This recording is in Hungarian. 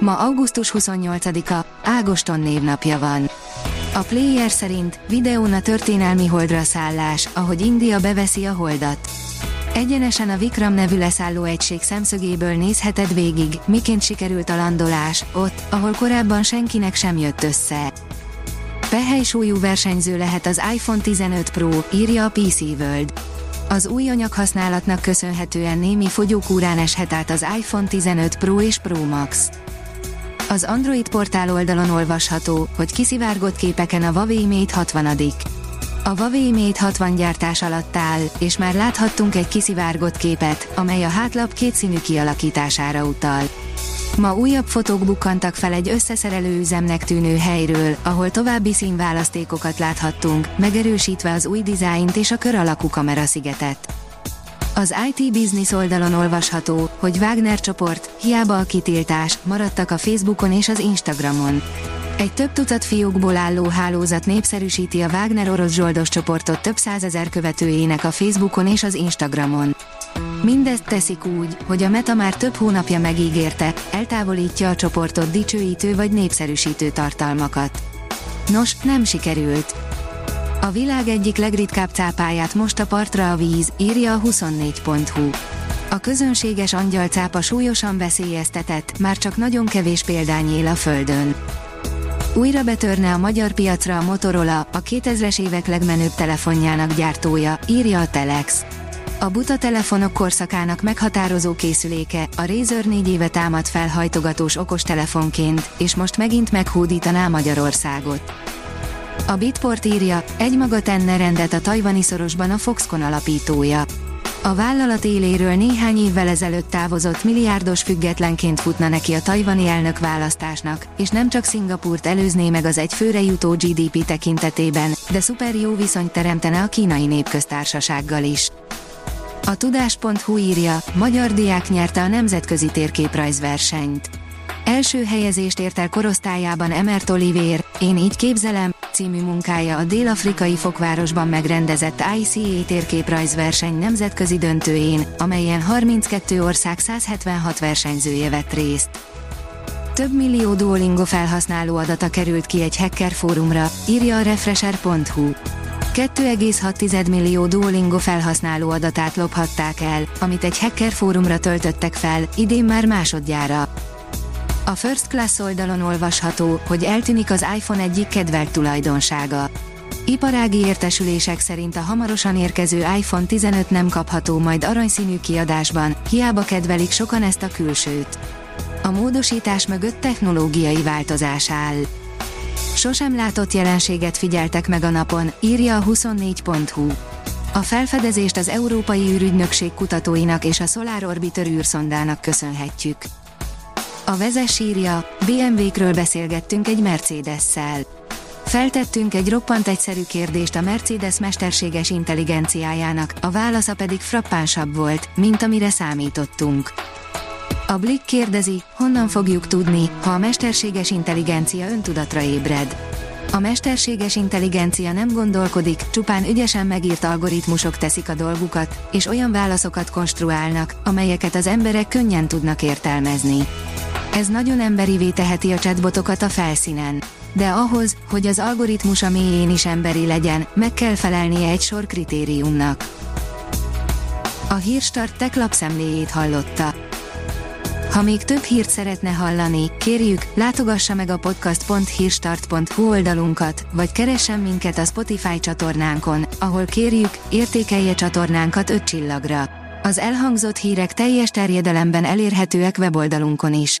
Ma augusztus 28-a, Ágoston névnapja van. A player szerint videón a történelmi holdra szállás, ahogy India beveszi a holdat. Egyenesen a Vikram nevű leszálló egység szemszögéből nézheted végig, miként sikerült a landolás, ott, ahol korábban senkinek sem jött össze. Pehely súlyú versenyző lehet az iPhone 15 Pro, írja a PC World. Az új anyaghasználatnak köszönhetően némi fogyókúrán eshet át az iPhone 15 Pro és Pro Max. Az Android portál oldalon olvasható, hogy kiszivárgott képeken a Huawei Mate 60 A Huawei Mate 60 gyártás alatt áll, és már láthattunk egy kiszivárgott képet, amely a hátlap kétszínű kialakítására utal. Ma újabb fotók bukkantak fel egy összeszerelő üzemnek tűnő helyről, ahol további színválasztékokat láthattunk, megerősítve az új dizájnt és a kör alakú kameraszigetet. Az IT Business oldalon olvasható, hogy Wagner csoport, hiába a kitiltás, maradtak a Facebookon és az Instagramon. Egy több tucat fiókból álló hálózat népszerűsíti a Wagner orosz zsoldos csoportot több százezer követőjének a Facebookon és az Instagramon. Mindezt teszik úgy, hogy a Meta már több hónapja megígérte, eltávolítja a csoportot dicsőítő vagy népszerűsítő tartalmakat. Nos, nem sikerült. A világ egyik legritkább cápáját most a partra a víz, írja a 24.hu. A közönséges angyalcápa súlyosan veszélyeztetett, már csak nagyon kevés példány él a Földön. Újra betörne a magyar piacra a Motorola, a 2000-es évek legmenőbb telefonjának gyártója, írja a Telex. A buta telefonok korszakának meghatározó készüléke, a Razer 4 éve támad felhajtogatós okostelefonként, és most megint meghódítaná Magyarországot. A Bitport írja, egymaga tenne rendet a tajvani szorosban a Foxconn alapítója. A vállalat éléről néhány évvel ezelőtt távozott milliárdos függetlenként futna neki a tajvani elnök választásnak, és nem csak Szingapurt előzné meg az egy főre jutó GDP tekintetében, de szuper jó viszonyt teremtene a kínai népköztársasággal is. A tudás.hu írja, magyar diák nyerte a nemzetközi térképrajzversenyt. Első helyezést ért el korosztályában Emert Olivér, Én így képzelem, című munkája a dél-afrikai fokvárosban megrendezett ICA térképrajzverseny nemzetközi döntőjén, amelyen 32 ország 176 versenyzője vett részt. Több millió Duolingo felhasználó adata került ki egy hacker fórumra, írja a Refresher.hu. 2,6 millió Duolingo felhasználó adatát lophatták el, amit egy hacker fórumra töltöttek fel, idén már másodjára. A First Class oldalon olvasható, hogy eltűnik az iPhone egyik kedvelt tulajdonsága. Iparági értesülések szerint a hamarosan érkező iPhone 15 nem kapható majd aranyszínű kiadásban, hiába kedvelik sokan ezt a külsőt. A módosítás mögött technológiai változás áll. Sosem látott jelenséget figyeltek meg a napon, írja a 24.hu. A felfedezést az Európai űrügynökség kutatóinak és a Solar Orbiter űrszondának köszönhetjük. A vezes írja, BMW-kről beszélgettünk egy Mercedes-szel. Feltettünk egy roppant egyszerű kérdést a Mercedes mesterséges intelligenciájának, a válasza pedig frappánsabb volt, mint amire számítottunk. A Blick kérdezi, honnan fogjuk tudni, ha a mesterséges intelligencia öntudatra ébred. A mesterséges intelligencia nem gondolkodik, csupán ügyesen megírt algoritmusok teszik a dolgukat, és olyan válaszokat konstruálnak, amelyeket az emberek könnyen tudnak értelmezni. Ez nagyon emberivé teheti a chatbotokat a felszínen. De ahhoz, hogy az algoritmus a mélyén is emberi legyen, meg kell felelnie egy sor kritériumnak. A Hírstart tech lapszemléjét hallotta. Ha még több hírt szeretne hallani, kérjük, látogassa meg a podcast.hírstart.hu oldalunkat, vagy keressen minket a Spotify csatornánkon, ahol kérjük, értékelje csatornánkat 5 csillagra. Az elhangzott hírek teljes terjedelemben elérhetőek weboldalunkon is.